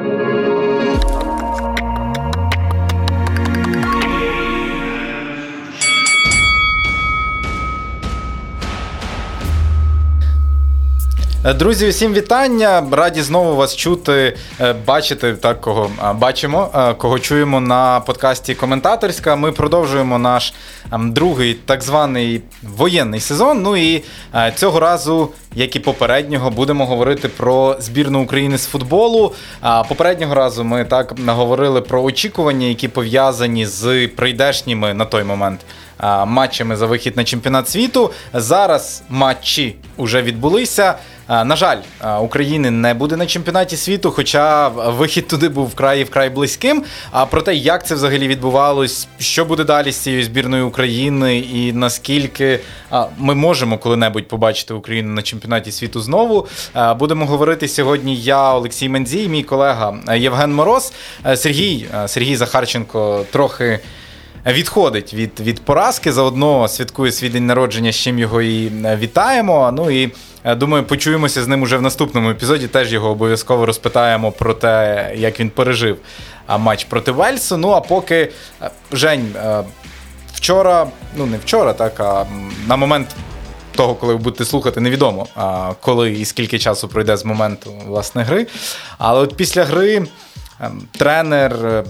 Е, друзі, усім вітання! Раді знову вас чути, е, бачити так, кого бачимо, е, кого чуємо на подкасті Коментаторська. Ми продовжуємо наш ем, другий так званий воєнний сезон. Ну і цього разу, як і попереднього, будемо говорити про збірну України з футболу. Попереднього разу ми так говорили про очікування, які пов'язані з прийдешніми на той момент матчами за вихід на чемпіонат світу. Зараз матчі вже відбулися. На жаль, України не буде на чемпіонаті світу, хоча вихід туди був вкрай вкрай близьким. А про те, як це взагалі відбувалось, що буде далі з цією збірною України, і наскільки ми можемо коли-небудь побачити Україну на чемпіонаті світу знову, будемо говорити сьогодні. Я, Олексій Мензій, мій колега Євген Мороз, Сергій Сергій Захарченко трохи відходить від від поразки. Заодно святкує свій день народження, з чим його і е, вітаємо. Ну і е, думаю, почуємося з ним уже в наступному епізоді. Теж його обов'язково розпитаємо про те, як він пережив матч проти Вельсу. Ну а поки е, Жень вчора, ну не вчора, так а на момент. Того, коли ви будете слухати, невідомо, коли і скільки часу пройде з моменту власне гри. Але от після гри ем, тренер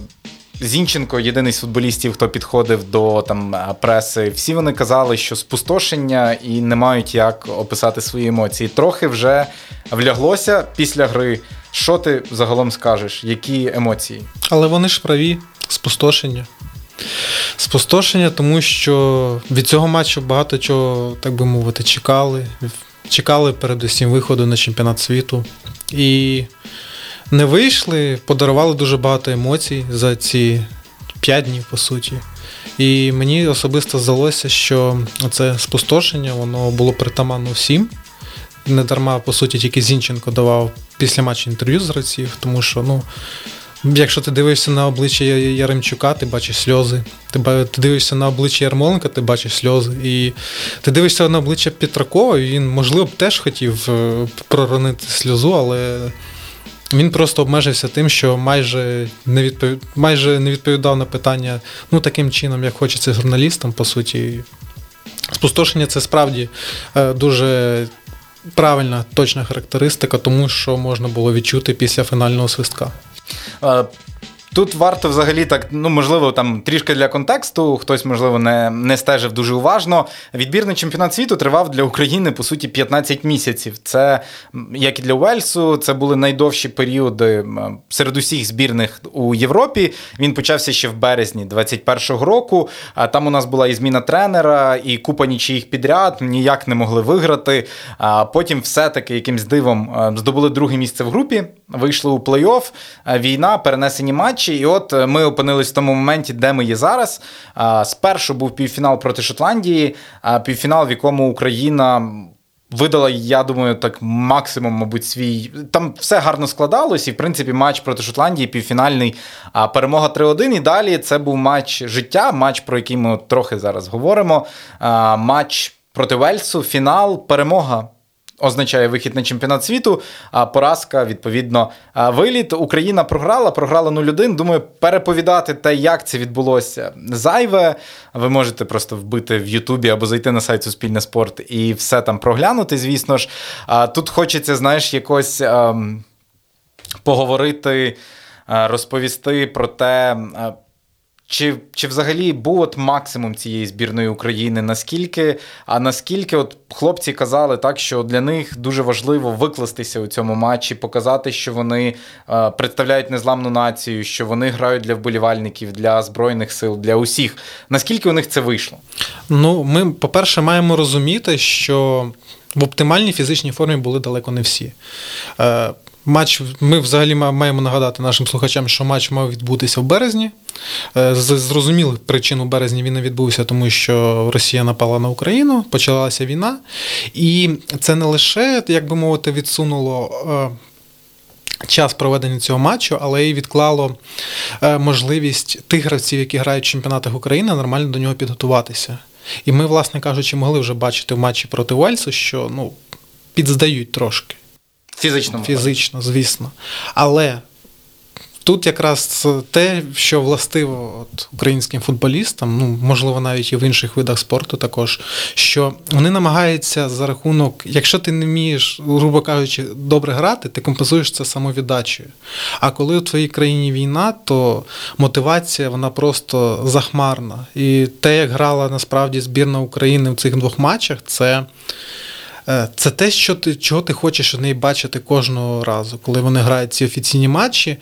Зінченко, єдиний з футболістів, хто підходив до там преси, всі вони казали, що спустошення і не мають як описати свої емоції. Трохи вже вляглося після гри. Що ти загалом скажеш? Які емоції? Але вони ж праві, спустошення. Спустошення, тому що від цього матчу багато чого, так би мовити, чекали. Чекали передусім виходу на чемпіонат світу. І не вийшли, подарували дуже багато емоцій за ці 5 днів, по суті. І мені особисто здалося, що це спустошення, воно було притаманно всім. Не дарма, по суті, тільки Зінченко давав після матчу інтерв'ю з гравців, тому що, ну, якщо ти дивишся на обличчя Яремчука, ти бачиш сльози. Ти ти дивишся на обличчя Ярмоленка, ти бачиш сльози. І ти дивишся на обличчя Петракова, і він, можливо, б теж хотів е, проронити сльозу, але він просто обмежився тим, що майже не відповідав, майже не відповідав на питання ну, таким чином, як хочеться журналістам, по суті. Спустошення це справді е, дуже правильна, точна характеристика, тому що можна було відчути після фінального свистка. Е, Тут варто взагалі так, ну можливо, там трішки для контексту, хтось, можливо, не не стежив дуже уважно. Відбірний чемпіонат світу тривав для України по суті 15 місяців. Це як і для Уельсу, це були найдовші періоди серед усіх збірних у Європі. Він почався ще в березні 21-го року. А там у нас була і зміна тренера, і купа нічиїх підряд, ніяк не могли виграти. А потім, все-таки якимсь дивом здобули друге місце в групі, вийшли у плей-офф. Війна, перенесені матчі матчі. І от е, ми опинились в тому моменті, де ми є зараз. Спершу був півфінал проти Шотландії, півфінал, в якому Україна. Видала, я думаю, так максимум, мабуть, свій. Там все гарно складалось, і в принципі матч проти Шотландії півфінальний. А перемога 3-1. І далі це був матч життя, матч, про який ми трохи зараз говоримо. Матч проти Вельсу, фінал, перемога означає вихід на чемпіонат світу, а поразка, відповідно, виліт. Україна програла, програла 0-1. Думаю, переповідати те, як це відбулося зайве. Ви можете просто вбити в Ютубі або зайти на сайт Суспільне спорт і все там проглянути, звісно ж. Тут хочеться, знаєш, якось ем, поговорити, розповісти про те. Чи чи взагалі був от максимум цієї збірної України? Наскільки, а наскільки от хлопці казали так, що для них дуже важливо викластися у цьому матчі, показати, що вони е, представляють незламну націю, що вони грають для вболівальників, для збройних сил, для усіх. Наскільки у них це вийшло? Ну, ми, по-перше, маємо розуміти, що в оптимальній фізичній формі були далеко не всі. Е, Матч, ми взагалі маємо нагадати нашим слухачам, що матч мав відбутися в березні. Е, з зрозумілих причин у березні він не відбувся, тому що Росія напала на Україну, почалася війна. І це не лише, як би мовити, відсунуло. Е, час проведення цього матчу, але й відклало е, можливість тих гравців, які грають в чемпіонатах України, нормально до нього підготуватися. І ми, власне кажучи, могли вже бачити в матчі проти Уельсу, що ну, підздають трошки. Фізично. Фізично, звісно. Але тут якраз те, що властиво от, українським футболістам, ну можливо, навіть і в інших видах спорту, також що вони намагаються за рахунок, якщо ти не вмієш, грубо кажучи, добре грати, ти компенсуєш це самовіддачею. А коли у твоїй країні війна, то мотивація вона просто захмарна. І те, як грала насправді збірна України в цих двох матчах, це. Е, це те, що ти, чого ти хочеш у неї бачити кожного разу, коли вони грають ці офіційні матчі,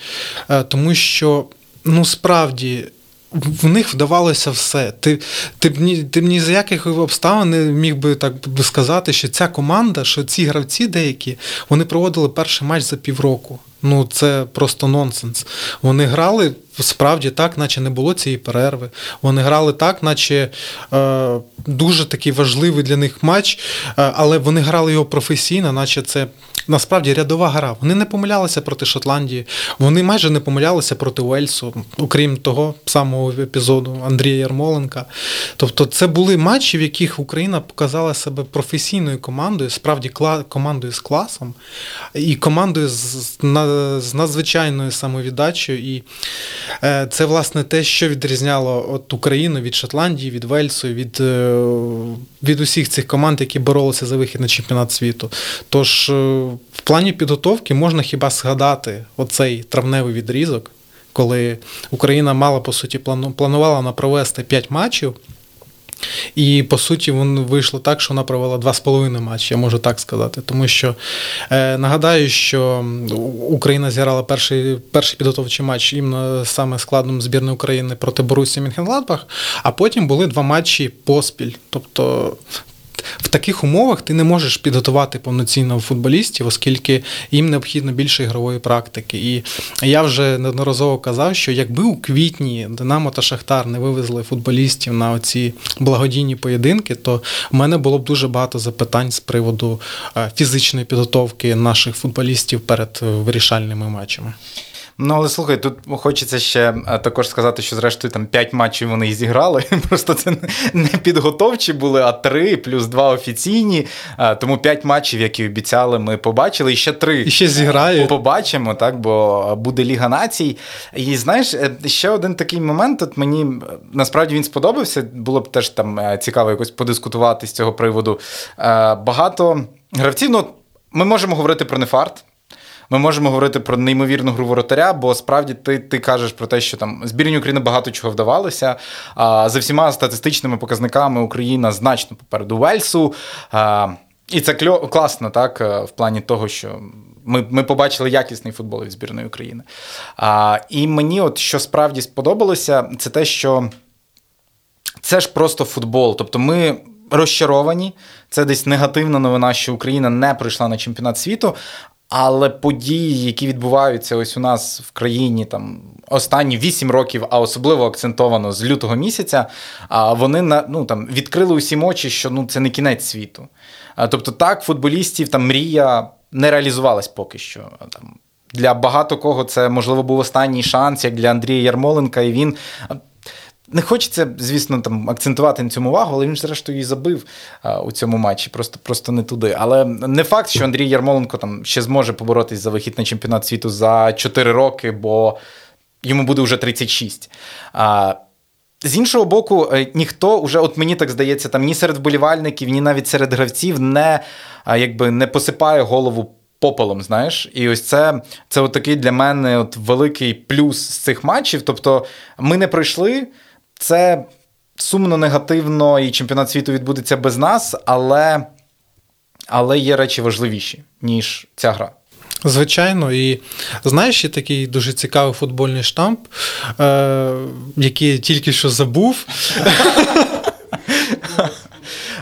е, тому що ну справді. В них вдавалося все. Ти ти, б ні ти ні за яких обставин не міг би так би сказати, що ця команда, що ці гравці деякі, вони проводили перший матч за півроку. Ну це просто нонсенс. Вони грали справді так, наче не було цієї перерви. Вони грали так, наче е, дуже такий важливий для них матч, е, але вони грали його професійно, наче це насправді рядова гра. Вони не помилялися проти Шотландії, вони майже не помилялися проти Уельсу, окрім того самого епізоду Андрія Ярмоленка. Тобто, це були матчі, в яких Україна показала себе професійною командою, справді командою з класом і командою з, з надзвичайною самовіддачею. І Е, це, власне, те, що відрізняло от Україну від Шотландії, від Вельсу, від е, від усіх цих команд, які боролися за вихід на чемпіонат світу. Тож, е, в плані підготовки можна хіба згадати оцей травневий відрізок, коли Україна мала, по суті, планувала провести 5 матчів. І по суті, воно вийшло так, що вона провела два з половиною матчі, я можу так сказати. Тому що е, нагадаю, що Україна зіграла перший перший підготовчий матч іменно саме складом збірної України проти Борусі Мюнхен-Гладбах, а потім були два матчі поспіль. Тобто в таких умовах ти не можеш підготувати повноцінно футболістів, оскільки їм необхідно більше ігрової практики. І я вже неодноразово казав, що якби у квітні Динамо та Шахтар не вивезли футболістів на оці благодійні поєдинки, то в мене було б дуже багато запитань з приводу е, фізичної підготовки наших футболістів перед е, вирішальними матчами. Ну, але слухай, тут хочеться ще е, також сказати, що зрештою там 5 матчів вони і зіграли. Просто це не підготовчі були, а 3 плюс 2 офіційні. Е, тому 5 матчів, які обіцяли, ми побачили. І ще 3 і ще зіграють. побачимо, так, бо буде Ліга націй. І знаєш, е, ще один такий момент. От мені насправді він сподобався. Було б теж там цікаво якось подискутувати з цього приводу. Багато гравців, ну, ми можемо говорити про нефарт ми можемо говорити про неймовірну гру воротаря, бо справді ти ти кажеш про те, що там збірні України багато чого вдавалося. А, За всіма статистичними показниками Україна значно попереду Вельсу. А, І це кльо, класно, так, е, в плані того, що. Ми ми побачили якісний футбол від збірної України. А, І мені, от що справді сподобалося, це те, що це ж просто футбол. Тобто ми розчаровані. Це десь негативна новина, що Україна не прийшла на чемпіонат світу. Але події, які відбуваються ось у нас в країні там останні 8 років, а особливо акцентовано з лютого місяця, вони на ну там відкрили усім очі, що ну це не кінець світу. Тобто, так, футболістів там мрія не реалізувалась поки що. Там для багато кого це можливо був останній шанс, як для Андрія Ярмоленка, і він не хочеться, звісно, там акцентувати на цьому увагу, але він, зрештою, і забив а, у цьому матчі, просто просто не туди. Але не факт, що Андрій Ярмоленко там ще зможе поборотись за вихід на чемпіонат світу за 4 роки, бо йому буде вже 36. А, з іншого боку, е, ніхто вже, от мені так здається, там ні серед вболівальників, ні навіть серед гравців не якби не посипає голову попелом, знаєш. І ось це це от такий для мене от великий плюс з цих матчів. Тобто, ми не пройшли. Це сумно негативно, і чемпіонат світу відбудеться без нас, але, але є речі важливіші, ніж ця гра. Звичайно, і знаєш, є такий дуже цікавий футбольний штамп, е, який я тільки що забув.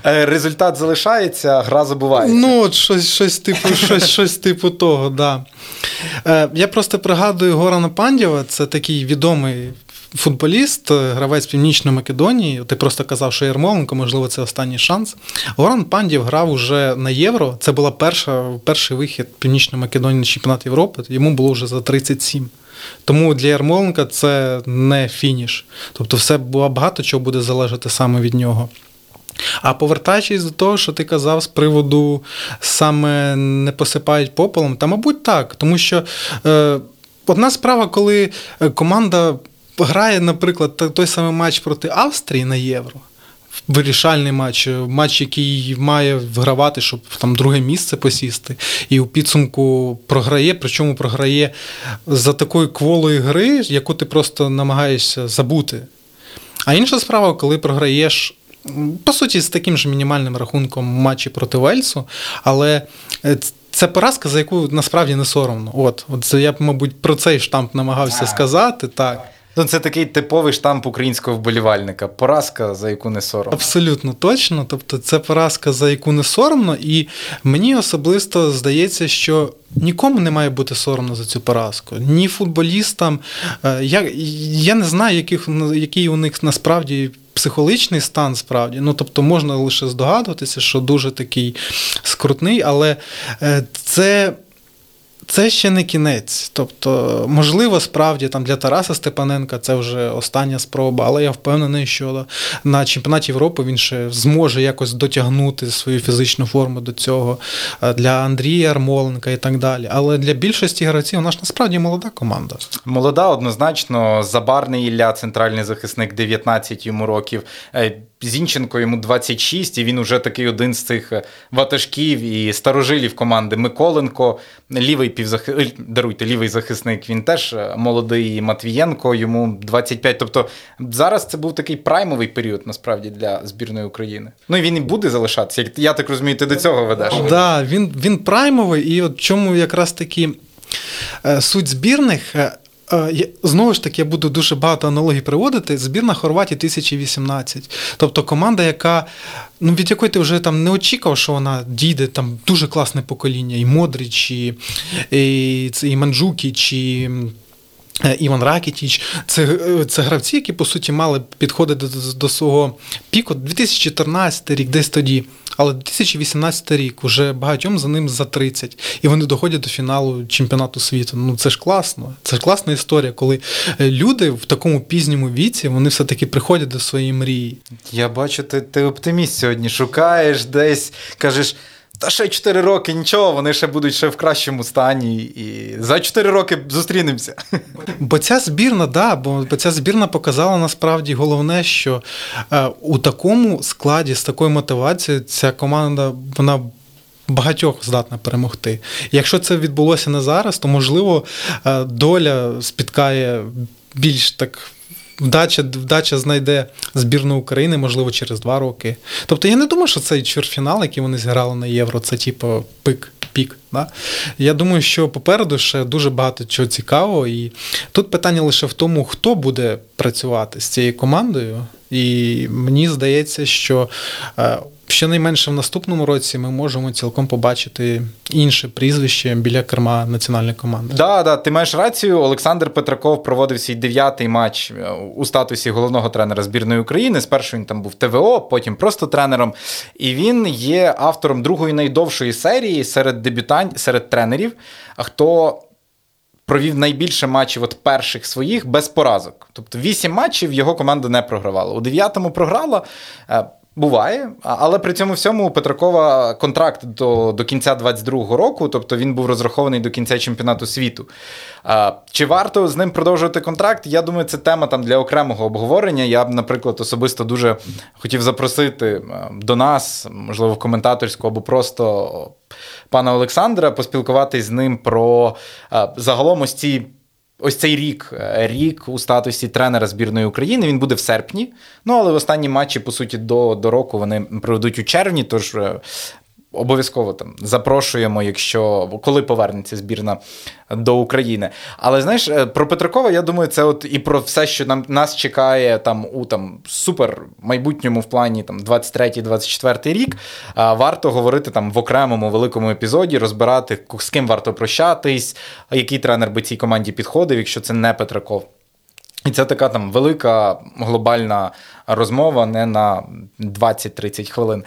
Е, результат залишається, гра забувається. Ну, от щось щось типу щось, щось типу того, да. Е, Я просто пригадую Горана Пандєва, це такий відомий футболіст, е, гравець Північної Македонії. Ти просто казав, що Єрмоленко, можливо, це останній шанс. Горан Пандів грав уже на євро. Це була перша, перший вихід Північної Македонії на чемпіонат Європи. Йому було вже за 37. Тому для Ярмоленка це не фініш. Тобто, все багато чого буде залежати саме від нього. А повертаючись до того, що ти казав з приводу саме не посипають попелом, та, мабуть, так, тому що. Е, одна справа, коли е, команда грає, наприклад, той самий матч проти Австрії на Євро. Вирішальний матч, матч, який має вгравати, щоб там друге місце посісти, і у підсумку програє, причому програє за такою кволою гри, яку ти просто намагаєшся забути. А інша справа, коли програєш. По суті, з таким ж мінімальним рахунком матчі проти Вельсу, але е, це поразка, за яку насправді не соромно. От, от я б, мабуть, про цей штамп намагався сказати. так. Ну, це такий типовий штамп українського вболівальника. Поразка, за яку не соромно. Абсолютно точно. Тобто, це поразка, за яку не соромно, і мені особисто здається, що нікому не має бути соромно за цю поразку. Ні футболістам. Е, я я не знаю, яких, який у них насправді. Психологічний стан справді, ну тобто можна лише здогадуватися, що дуже такий скрутний, але е, це це ще не кінець. Тобто, можливо, справді там для Тараса Степаненка це вже остання спроба, але я впевнений, що на чемпіонаті Європи він ще зможе якось дотягнути свою фізичну форму до цього е, для Андрія Армоленка і так далі. Але для більшості гравців вона ж насправді молода команда. Молода, однозначно, забарний Ілля, центральний захисник 19 йому років. Зінченко йому 26, і він уже такий один з цих е, ватажків і старожилів команди Миколенко, лівий півзахи... Е, даруйте, лівий захисник. Він теж е, молодий Матвієнко, йому 25. Тобто зараз це був такий праймовий період насправді для збірної України. Ну і він і буде залишатися. Я так розумію, ти до цього ведеш. Так, да, він він праймовий, і от чому якраз таки суть збірних. Е, знову ж таки, я буду дуже багато аналогій приводити. Збірна Хорватії 2018. Тобто команда, яка, ну, від якої ти вже там не очікував, що вона дійде там дуже класне покоління, і Модріч, і, і, і Манджукіч, і Е, Іван Ракітіч, це е, це гравці, які по суті мали підходити до, до свого піку. 2014 рік, десь тоді, але 2018 рік вже багатьом за ним за 30, і вони доходять до фіналу чемпіонату світу. Ну це ж класно. Це ж класна історія, коли е, люди в такому пізньому віці вони все-таки приходять до своєї мрії. Я бачу, ти, ти оптиміст сьогодні. Шукаєш десь, кажеш. Та ще 4 роки нічого, вони ще будуть ще в кращому стані. І за 4 роки зустрінемося. Бо ця збірна, да, бо ця збірна показала насправді головне, що е, у такому складі, з такою мотивацією, ця команда вона. Багатьох здатна перемогти. Якщо це відбулося не зараз, то можливо е, доля спіткає більш так вдача вдача знайде збірну України, можливо, через два роки. Тобто я не думаю, що цей чвертьфінал, який вони зіграли на євро, це типу пик. Пік, Да? Я думаю, що попереду ще дуже багато чого цікавого, і тут питання лише в тому, хто буде працювати з цією командою. І мені здається, що е, Щонайменше в наступному році ми можемо цілком побачити інше прізвище біля керма національної команди. Да, да, ти маєш рацію. Олександр Петраков проводив свій дев'ятий матч е, у статусі головного тренера збірної України. Спершу він там був ТВО, потім просто тренером. І він є автором другої найдовшої серії серед дебютантів, серед тренерів. хто провів найбільше матчів от перших своїх без поразок. Тобто вісім матчів його команда не програвала. У дев'ятому програла. Е, Буває, але при цьому всьому Петракова контракт до до кінця 22-го року, тобто він був розрахований до кінця чемпіонату світу. А, Чи варто з ним продовжувати контракт? Я думаю, це тема там для окремого обговорення. Я б, наприклад, особисто дуже хотів запросити до нас, можливо, в коментаторську або просто пана Олександра, поспілкуватись з ним про загалом ось ці. Ось цей рік, е, рік у статусі тренера збірної України. Він буде в серпні. Ну але в останні матчі, по суті, до до року вони проведуть у червні. Тож е, Обов'язково там запрошуємо, якщо коли повернеться збірна до України. Але знаєш, е, про Петракова, я думаю, це от і про все, що нам нас чекає там у там супер майбутньому в плані там 23-24 рік. Варто говорити там в окремому великому епізоді, розбирати з ким варто прощатись, який тренер би цій команді підходив, якщо це не Петраков. І це така там велика глобальна розмова, не на 20-30 хвилин.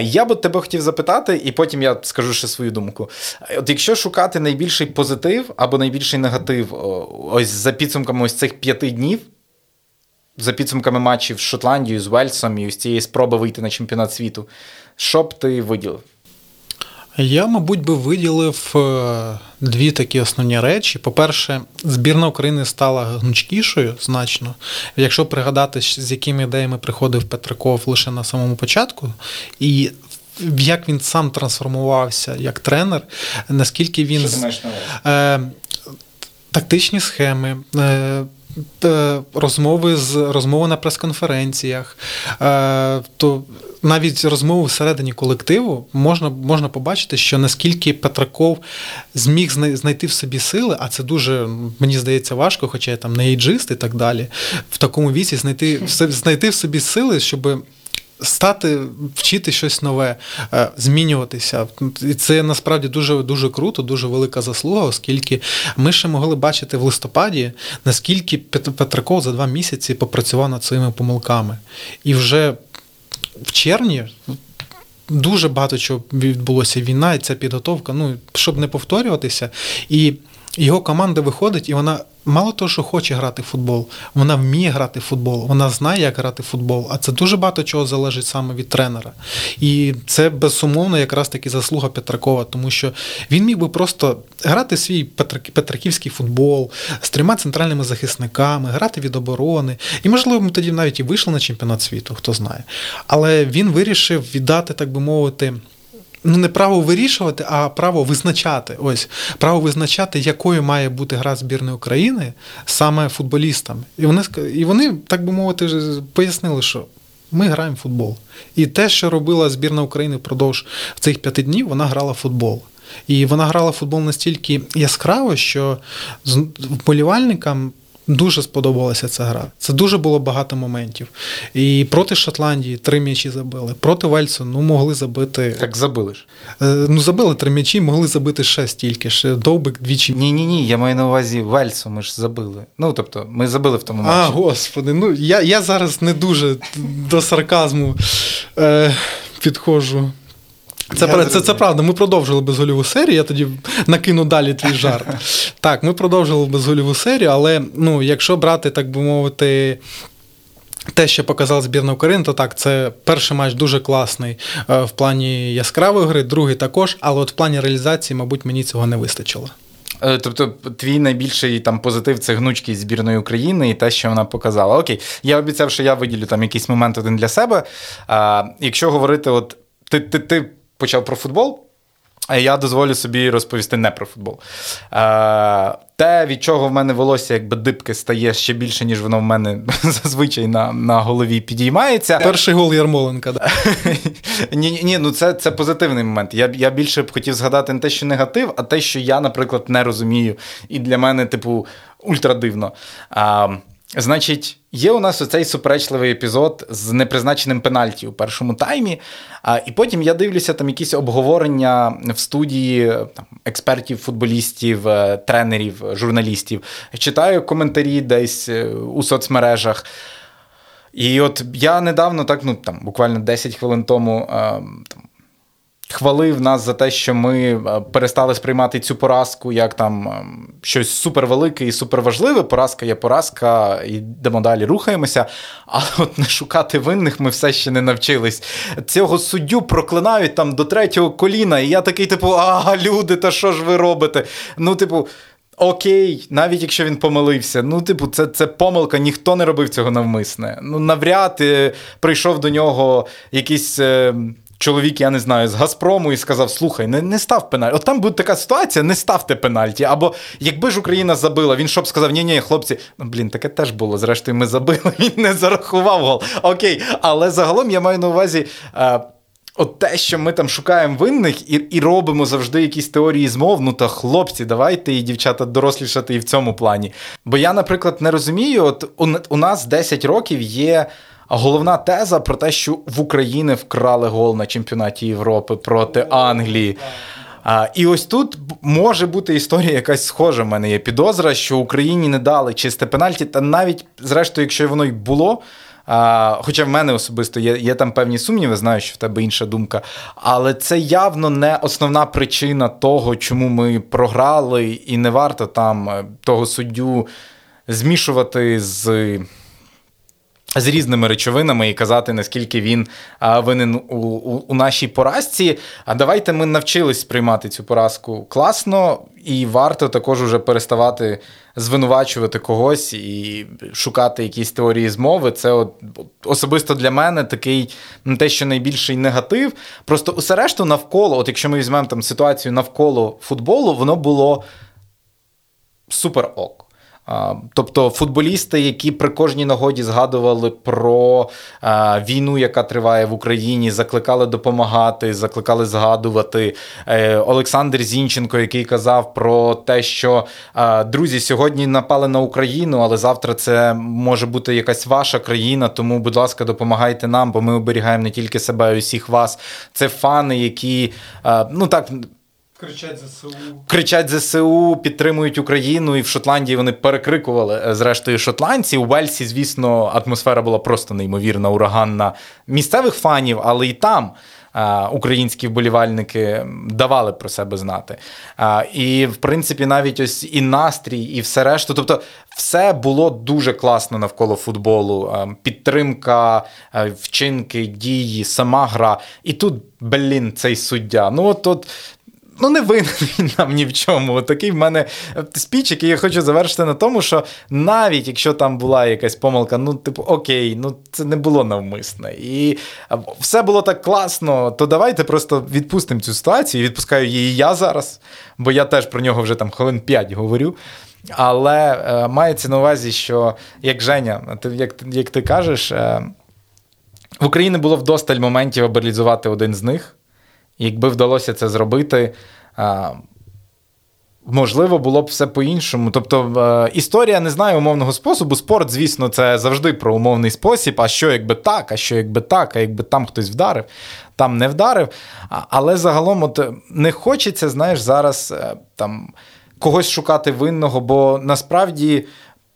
Я би тебе хотів запитати, і потім я скажу ще свою думку. От якщо шукати найбільший позитив або найбільший негатив, ось за підсумками ось цих п'яти днів, за підсумками матчів з Шотландією, з Вельсом і ось цієї спроби вийти на чемпіонат світу, що б ти виділив? Я, мабуть, би виділив е, дві такі основні речі. По-перше, збірна України стала гнучкішою значно. Якщо пригадати, з якими ідеями приходив Петраков лише на самому початку, і як він сам трансформувався як тренер, наскільки він. Що ти маєш на? Е, Тактичні схеми, е, розмови з розмови на прес-конференціях, то навіть розмови всередині колективу можна можна побачити, що наскільки Петраков зміг знайти в собі сили, а це дуже, мені здається, важко, хоча я там не ейджист і так далі, в такому віці знайти знайти в собі сили, щоб стати, вчити щось нове, е, змінюватися. І це насправді дуже дуже круто, дуже велика заслуга, оскільки ми ще могли бачити в листопаді, наскільки Петраков за два місяці попрацював над своїми помилками. І вже в червні. Дуже багато чого відбулося війна, і ця підготовка, ну щоб не повторюватися. І його команда виходить, і вона мало того, що хоче грати в футбол, вона вміє грати в футбол, вона знає, як грати в футбол. А це дуже багато чого залежить саме від тренера. І це безумовно якраз таки заслуга Петракова, тому що він міг би просто грати свій петраківський футбол з трьома центральними захисниками, грати від оборони. І, можливо, ми тоді навіть і вийшли на чемпіонат світу, хто знає. Але він вирішив віддати, так би мовити ну не право вирішувати, а право визначати. Ось право визначати, якою має бути гра збірної України саме футболістам. І вони і вони, так би мовити, пояснили, що. Ми граємо в футбол. І те, що робила збірна України впродовж цих п'яти днів, вона грала в футбол. І вона грала в футбол настільки яскраво, що вболівальникам Дуже сподобалася ця гра. Це дуже було багато моментів. І проти Шотландії три м'ячі забили. Проти Вельсу ну могли забити. Так забили ж. Е, ну забили три м'ячі, могли забити ще стільки. Ще довбик двічі. Ні, ні, ні. Я маю на увазі Вельсу. Ми ж забили. Ну тобто, ми забили в тому матчі. А, господи, ну я я зараз не дуже до сарказму е, підходжу. Це це, це правда. Ми продовжили безгольову серію. Я тоді накину далі твій жарт. Так, ми продовжили безгольову серію, але ну, якщо брати, так би мовити. Те, що показала збірна України, то так, це перший матч дуже класний е, в плані яскравої гри, другий також, але от в плані реалізації, мабуть, мені цього не вистачило. Е, тобто, твій найбільший там позитив це гнучкість збірної України і те, що вона показала. Окей, я обіцяв, що я виділю там якийсь момент один для себе. А, Якщо говорити, от ти, ти, ти почав про футбол. Я дозволю собі розповісти не про футбол. Е, Те, від чого в мене волосся якби дибки стає ще більше, ніж воно в мене зазвичай на на голові підіймається. Перший гол Ярмоленка. Да. Ні, ні, ну це це позитивний момент. Я я більше б хотів згадати не те, що негатив, а те, що я, наприклад, не розумію. І для мене, типу, ультра дивно. А, Значить, є у нас оцей суперечливий епізод з непризначеним пенальті у першому таймі. А, І потім я дивлюся там якісь обговорення в студії там, експертів, футболістів, е, тренерів, журналістів. Читаю коментарі десь е, у соцмережах. І от я недавно, так, ну там буквально 10 хвилин тому е, там, хвалив нас за те, що ми е, перестали сприймати цю поразку як там е, щось супервелике і суперважливе. Поразка є поразка, йдемо далі, рухаємося. Але от не шукати винних ми все ще не навчились. Цього суддю проклинають там до третього коліна, і я такий, типу, а люди, та що ж ви робите? Ну, типу. Окей, навіть якщо він помилився, ну, типу, це це помилка, ніхто не робив цього навмисне. Ну, навряд е, прийшов до нього якийсь е, чоловік, я не знаю, з Газпрому і сказав: слухай, не не став пенальті. От там буде така ситуація, не ставте пенальті. Або якби ж Україна забила, він щоб сказав, ні ні хлопці, ну блін, таке теж було. Зрештою, ми забили, він не зарахував гол. Окей, але загалом я маю на увазі. Е, От те, що ми там шукаємо винних і і робимо завжди якісь теорії змов, ну та хлопці, давайте і дівчата дорослішати і в цьому плані. Бо я, наприклад, не розумію, от у, у нас 10 років є головна теза про те, що в Україні вкрали гол на чемпіонаті Європи проти Англії. А, І ось тут може бути історія якась схожа. В мене є підозра, що Україні не дали чисте пенальті, та навіть, зрештою, якщо воно й було. А, Хоча в мене особисто є є там певні сумніви, знаю, що в тебе інша думка. Але це явно не основна причина того, чому ми програли, і не варто там е, того суддю змішувати з з різними речовинами і казати, наскільки він винен у, у у, нашій поразці. А давайте ми навчились сприймати цю поразку класно, і варто також уже переставати звинувачувати когось і шукати якісь теорії змови. Це от, особисто для мене такий те, що найбільший негатив. Просто усе решту навколо, от якщо ми візьмемо там ситуацію навколо футболу, воно було супер ок. Тобто футболісти, які при кожній нагоді згадували про війну, яка триває в Україні, закликали допомагати, закликали згадувати. Е, Олександр Зінченко, який казав про те, що друзі сьогодні напали на Україну, але завтра це може бути якась ваша країна. Тому, будь ласка, допомагайте нам, бо ми оберігаємо не тільки себе, а й усіх вас. Це фани, які ну так. Кричать ЗСУ. Кричать ЗСУ, підтримують Україну, і в Шотландії вони перекрикували е, зрештою шотландці. У Вельсі, звісно, атмосфера була просто неймовірна, ураганна місцевих фанів, але і там. Е, українські вболівальники давали про себе знати. Е, і, в принципі, навіть ось і настрій, і все решту. Тобто, все було дуже класно навколо футболу. Підтримка, вчинки, дії, сама гра. І тут, блін, цей суддя. Ну, от, от Ну, не винен він нам ні в чому. Такий в мене спіч, який я хочу завершити на тому, що навіть якщо там була якась помилка, ну, типу, окей, ну це не було навмисне. І все було так класно, то давайте просто відпустимо цю ситуацію. Відпускаю її я зараз, бо я теж про нього вже там хвилин 5 говорю. Але е, мається на увазі, що як Женя, ти, як, як ти кажеш, е, в Україні було вдосталь моментів абералізувати один з них. Якби вдалося це зробити, можливо, було б все по-іншому. Тобто, е, історія не знає умовного способу. Спорт, звісно, це завжди про умовний спосіб. А що якби так, а що якби так, а якби там хтось вдарив, там не вдарив. Але загалом, от не хочеться, знаєш, зараз е, там когось шукати винного, бо насправді.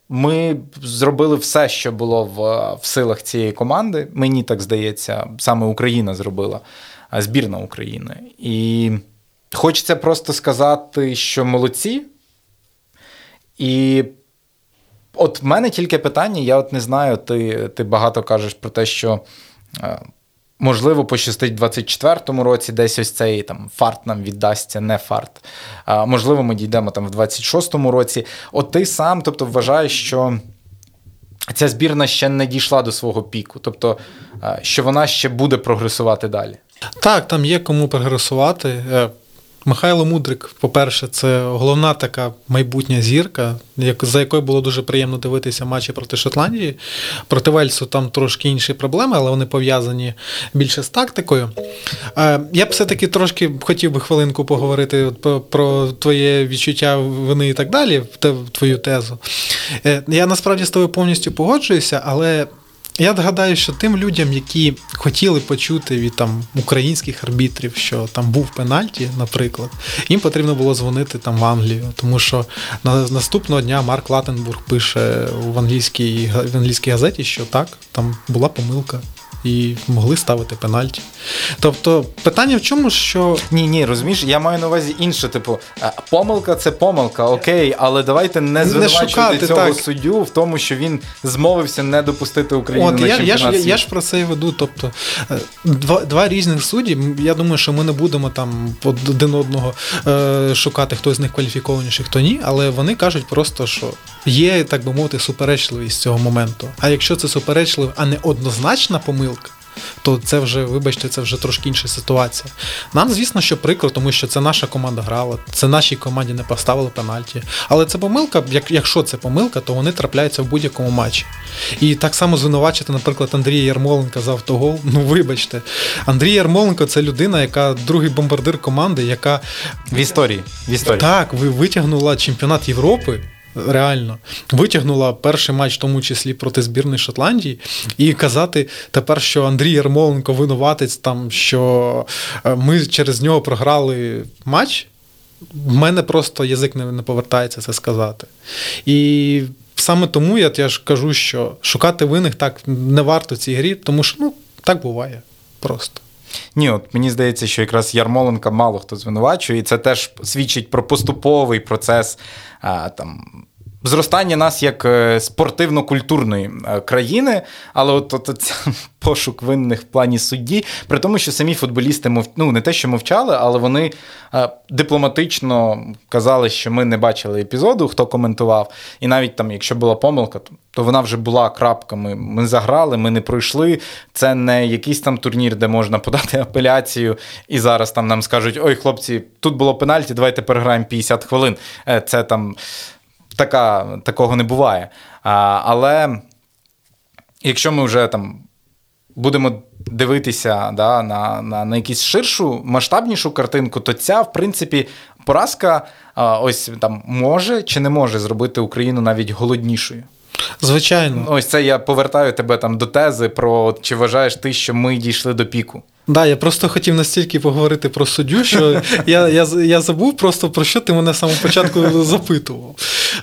Ми зробили все, що було в в силах цієї команди. Мені так здається, саме Україна зробила збірна України. І хочеться просто сказати, що молодці. І от в мене тільки питання, я от не знаю, ти ти багато кажеш про те, що. Е, можливо, пощастить в 24-му році, десь ось цей там фарт нам віддасться, не фарт. А, Можливо, ми дійдемо там в 26-му році. От ти сам, тобто, вважаєш, що ця збірна ще не дійшла до свого піку, тобто, що вона ще буде прогресувати далі. Так, там є кому прогресувати. Е, Михайло Мудрик, по-перше, це головна така майбутня зірка, за якою було дуже приємно дивитися матчі проти Шотландії. Проти Вельсу там трошки інші проблеми, але вони пов'язані більше з тактикою. Е, я б все-таки трошки хотів би хвилинку поговорити про твоє відчуття вини і так далі, твою тезу. Е, я насправді з тобою повністю погоджуюся, але. Я гадаю, що тим людям, які хотіли почути від там українських арбітрів, що там був пенальті, наприклад, їм потрібно було дзвонити там в Англію, тому що на наступного дня Марк Латенбург пише в англійській в англійській газеті, що так, там була помилка і могли ставити пенальті. Тобто, питання в чому, що. Ні, ні, розумієш, я маю на увазі інше. Типу, е, помилка це помилка, окей, але давайте не звинувачувати цього так. суддю в тому, що він змовився не допустити Україну От, на я, я, ж, я, я ж про це і веду. Тобто, е, два два різних судді. Я думаю, що ми не будемо там один одного е, шукати, хто з них кваліфікованіший, хто ні, але вони кажуть просто, що є, так би мовити, суперечливість цього моменту. А якщо це суперечлива, а не однозначна помилка, то це вже, вибачте, це вже трошки інша ситуація. Нам, звісно, що прикро, тому що це наша команда грала, це нашій команді не поставили пенальті. Але це помилка, як, якщо це помилка, то вони трапляються в будь-якому матчі. І так само звинувачити, наприклад, Андрія Ярмоленка за автогол. Ну, вибачте, Андрій Ярмоленко це людина, яка другий бомбардир команди, яка в історії. В історії. Так, витягнула чемпіонат Європи реально витягнула перший матч, в тому числі проти збірної Шотландії, і казати тепер, що Андрій Ярмоленко винуватець, там, що е, ми через нього програли матч. В мене просто язик не, повертається це сказати. І саме тому я, я ж кажу, що шукати винних так не варто в цій грі, тому що ну, так буває просто. Ні, от мені здається, що якраз Ярмоленка мало хто звинувачує, і це теж свідчить про поступовий процес а, там зростання нас як е, спортивно-культурної е, країни, але от, от, от пошук винних в плані судді, при тому, що самі футболісти мов... ну, не те, що мовчали, але вони е, дипломатично казали, що ми не бачили епізоду, хто коментував. І навіть там, якщо була помилка, то, то вона вже була крапками. Ми заграли, ми не пройшли. Це не якийсь там турнір, де можна подати апеляцію, і зараз там нам скажуть: ой, хлопці, тут було пенальті, давайте переграємо 50 хвилин. Це там така, такого не буває. А, Але якщо ми вже там будемо дивитися да, на на, на якусь ширшу, масштабнішу картинку, то ця, в принципі, поразка а, ось там може чи не може зробити Україну навіть голоднішою. Звичайно. Ось це я повертаю тебе там до тези про чи вважаєш ти, що ми дійшли до піку. Да, я просто хотів настільки поговорити про суддю, що я я, я забув просто про що ти мене з самого початку запитував.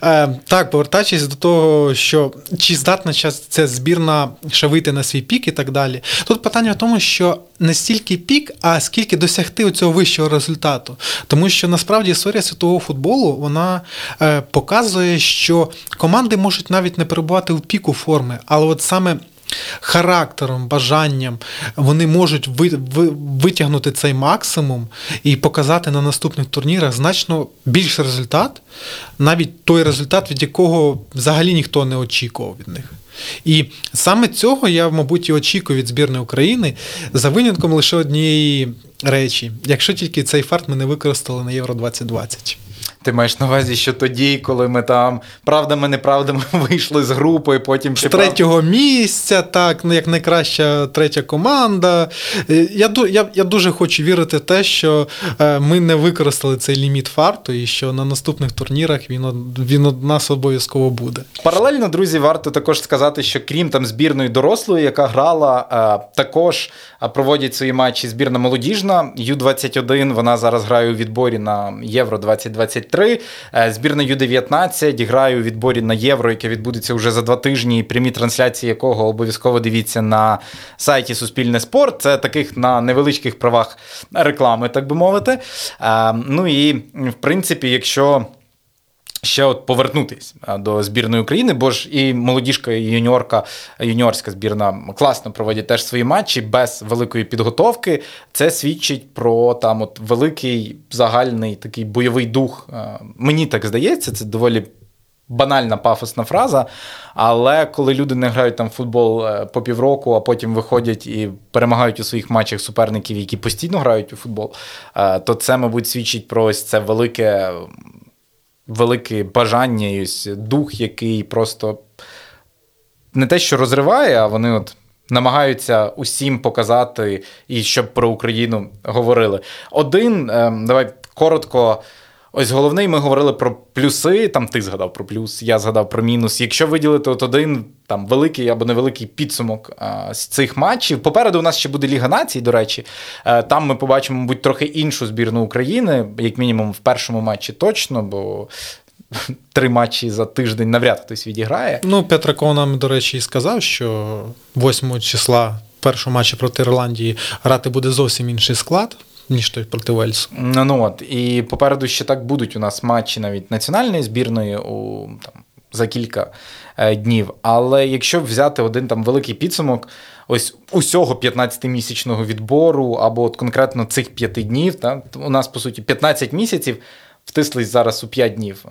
Е, Так, повертаючись до того, що чи здатна ця збірна ще вийти на свій пік і так далі. Тут питання в тому, що не стільки пік, а скільки досягти цього вищого результату. Тому що насправді історія світового футболу вона е, показує, що команди можуть навіть не перебувати в піку форми, але от саме характером, бажанням вони можуть витягнути цей максимум і показати на наступних турнірах значно більший результат, навіть той результат, від якого взагалі ніхто не очікував від них. І саме цього я, мабуть, і очікую від збірної України за винятком лише однієї речі, якщо тільки цей фарт ми не використали на Євро 2020. Ти маєш на увазі, що тоді, коли ми там правдами, неправдами вийшли з групи, потім ще з третього прав... місця, так, ну, як найкраща третя команда. Е, я я, я дуже хочу вірити в те, що е, ми не використали цей ліміт фарту, і що на наступних турнірах він він у нас обов'язково буде. Паралельно, друзі, варто також сказати, що крім там збірної дорослої, яка грала, е, також проводять свої матчі збірна молодіжна. U-21 вона зараз грає у відборі на Євро 2023. 23. Е, збірна U-19 грає у відборі на євро, яке відбудеться вже за два тижні. Прямі трансляції якого обов'язково дивіться на сайті Суспільне спорт. Це таких на невеличких правах реклами, так би мовити. Е, ну і в принципі, якщо ще от повернутись до збірної України, бо ж і молодіжка, і юніорка, юніорська збірна класно проводять теж свої матчі без великої підготовки. Це свідчить про там от великий загальний такий бойовий дух. Мені так здається, це доволі. Банальна пафосна фраза, але коли люди не грають там футбол е, по півроку, а потім виходять і перемагають у своїх матчах суперників, які постійно грають у футбол, е, то це, мабуть, свідчить про ось це велике велике бажання, і дух, який просто не те, що розриває, а вони от. Намагаються усім показати, і щоб про Україну говорили. Один, ем, давай коротко Ось головний, ми говорили про плюси. Там ти згадав про плюс, я згадав про мінус. Якщо виділити от один там великий або невеликий підсумок а, з цих матчів, попереду у нас ще буде Ліга націй, до речі. А, е, там ми побачимо, мабуть, трохи іншу збірну України, як мінімум, в першому матчі точно, бо. Три матчі за тиждень навряд хтось відіграє. Ну, Петраков нам, до речі, і сказав, що 8 числа першого матчі проти Ірландії грати буде зовсім інший склад ніж той проти Вельсу. Ну, ну от. І попереду ще так будуть у нас матчі навіть національної збірної у там. За кілька е, днів. Але якщо взяти один там великий підсумок, ось усього 15-місячного відбору, або от конкретно цих 5 днів, та у нас, по суті, 15 місяців втислись зараз у 5 днів.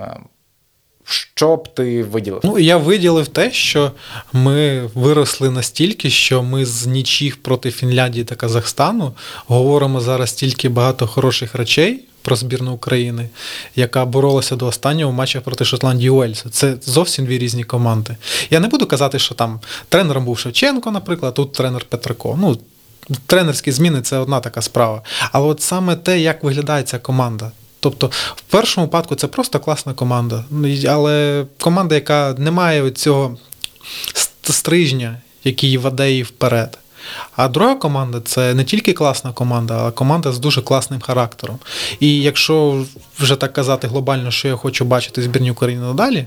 Що б ти виділив? Ну, я виділив те, що ми виросли настільки, що ми з нічих проти Фінляндії та Казахстану говоримо зараз стільки багато хороших речей про збірну України, яка боролася до останнього матча проти Шотландії Уельсу. Це зовсім дві різні команди. Я не буду казати, що там тренером був Шевченко, наприклад, тут тренер Петрако. Ну, Тренерські зміни це одна така справа. Але от саме те, як виглядає ця команда. Тобто, в першому випадку це просто класна команда. Але команда, яка не має цього стрижня, який веде її вперед. А друга команда це не тільки класна команда, а команда з дуже класним характером. І якщо вже так казати глобально, що я хочу бачити збірні України надалі,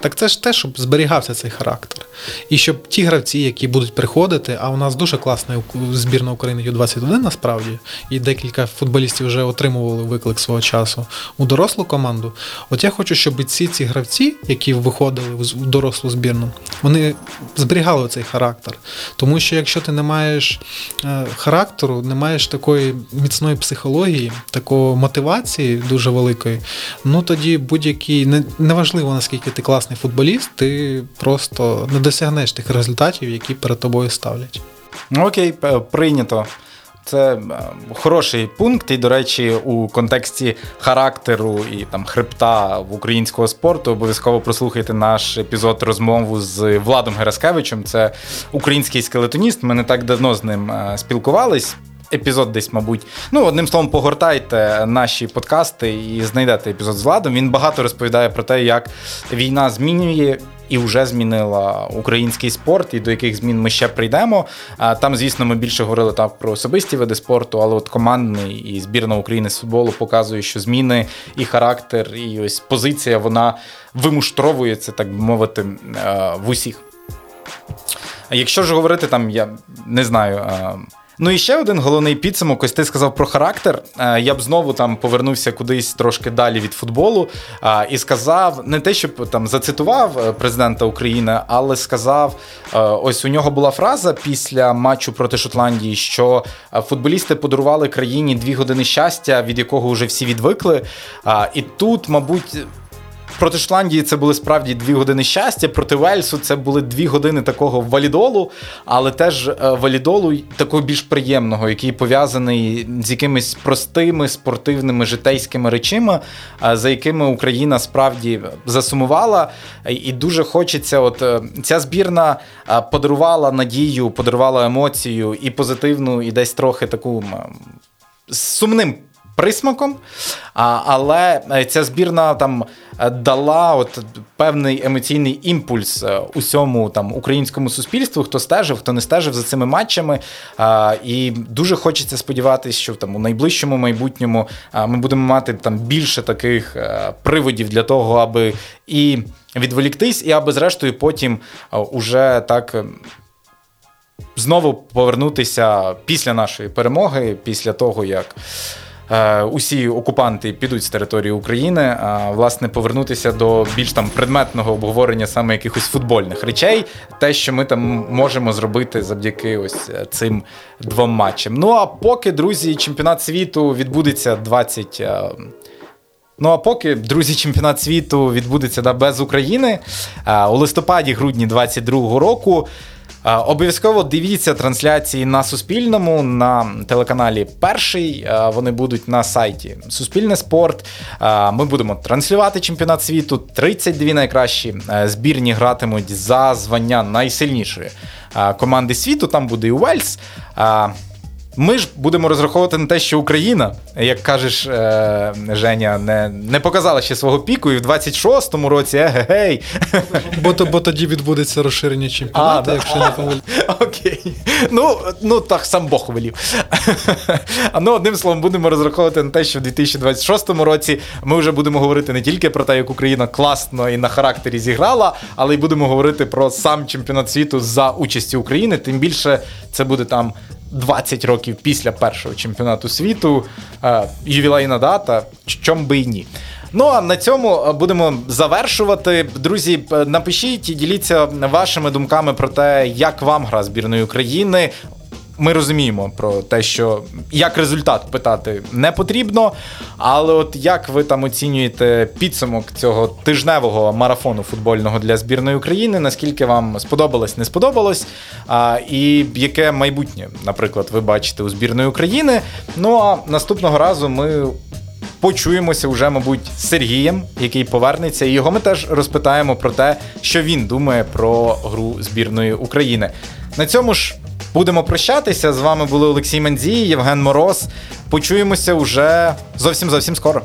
так це ж те, щоб зберігався цей характер. І щоб ті гравці, які будуть приходити, а у нас дуже класна збірна України Ю-21 насправді, і декілька футболістів вже отримували виклик свого часу у дорослу команду. От я хочу, щоб ці ці гравці, які виходили в дорослу збірну, вони зберігали цей характер. Тому що якщо ти не маєш е, характеру, не маєш такої міцної психології, такої мотивації дуже великої, ну тоді будь-який неважливо наскільки ти класний футболіст, ти просто не досягнеш тих результатів, які перед тобою ставлять. Окей, прийнято. Це е, хороший пункт, і, до речі, у контексті характеру і там хребта в українського спорту обов'язково прослухайте наш епізод розмову з Владом Гераскевичем. Це український скелетоніст. Ми не так давно з ним е, спілкувались епізод десь, мабуть. Ну, одним словом, погортайте наші подкасти і знайдете епізод з Владом. Він багато розповідає про те, як війна змінює. І вже змінила український спорт, і до яких змін ми ще прийдемо. Там, звісно, ми більше говорили так про особисті види спорту, але от командний і збірна України з футболу показує, що зміни і характер, і ось позиція вона вимуштровується, так би мовити, в усіх. Якщо ж говорити там, я не знаю. Ну і ще один головний підсумок, ось ти сказав про характер. Е, я б знову там повернувся кудись трошки далі від футболу і сказав не те, щоб там зацитував е, президента України, але сказав: е, ось у нього була фраза після матчу проти Шотландії, що футболісти подарували країні дві години щастя, від якого вже всі відвикли. І тут, мабуть. Проти Шотландії це були справді дві години щастя. Проти Вельсу це були дві години такого валідолу, але теж е, валідолу такого більш приємного, який пов'язаний з якимись простими спортивними житейськими речами, е, за якими Україна справді засумувала. І дуже хочеться, от е, ця збірна подарувала надію, подарувала емоцію і позитивну, і десь трохи таку сумним присмаком. Але е, ця збірна там е, дала от певний емоційний імпульс е, усьому там українському суспільству, хто стежив, хто не стежив за цими матчами. І дуже хочеться сподіватися, що там у найближчому майбутньому ми будемо мати там більше таких приводів для того, аби і відволіктись, і аби зрештою потім уже так. Знову повернутися після нашої перемоги, після того як усі окупанти підуть з території України, а власне повернутися до більш там предметного обговорення саме якихось футбольних речей, те, що ми там можемо зробити завдяки ось е, цим двом матчам. Ну а поки, друзі, чемпіонат світу відбудеться 20. Е, ну а поки, друзі, чемпіонат світу відбудеться да, без України у листопаді-грудні 2022 року. Обов'язково дивіться трансляції на Суспільному на телеканалі Перший. Вони будуть на сайті Суспільне спорт. Ми будемо транслювати чемпіонат світу. 32 найкращі збірні гратимуть за звання найсильнішої команди світу. Там буде і Уельс. Ми ж будемо розраховувати на те, що Україна, як кажеш, е, Женя, не не показала ще свого піку, і в 26-му році егегей. Бо бо тоді відбудеться розширення чемпіонату, якщо не помилю. Окей. Ну, ну так сам Бог велів. ну, одним словом, будемо розраховувати на те, що в 2026 році ми вже будемо говорити не тільки про те, як Україна класно і на характері зіграла, але й будемо говорити про сам чемпіонат світу за участі України. Тим більше це буде там 20 років після першого чемпіонату світу. Е, ювілейна дата, чом би і ні. Ну а на цьому е, будемо завершувати. Друзі, напишіть і діліться вашими думками про те, як вам гра збірної України. Ми розуміємо про те, що як результат питати не потрібно. Але от як ви там оцінюєте підсумок цього тижневого марафону футбольного для збірної України? Наскільки вам сподобалось, не сподобалось? А, І яке майбутнє, наприклад, ви бачите у збірної України? Ну а наступного разу ми. Почуємося вже, мабуть, з Сергієм, який повернеться, і його ми теж розпитаємо про те, що він думає про гру збірної України. На цьому ж Будемо прощатися. З вами були Олексій Мандзій, Євген Мороз. Почуємося вже зовсім зовсім скоро.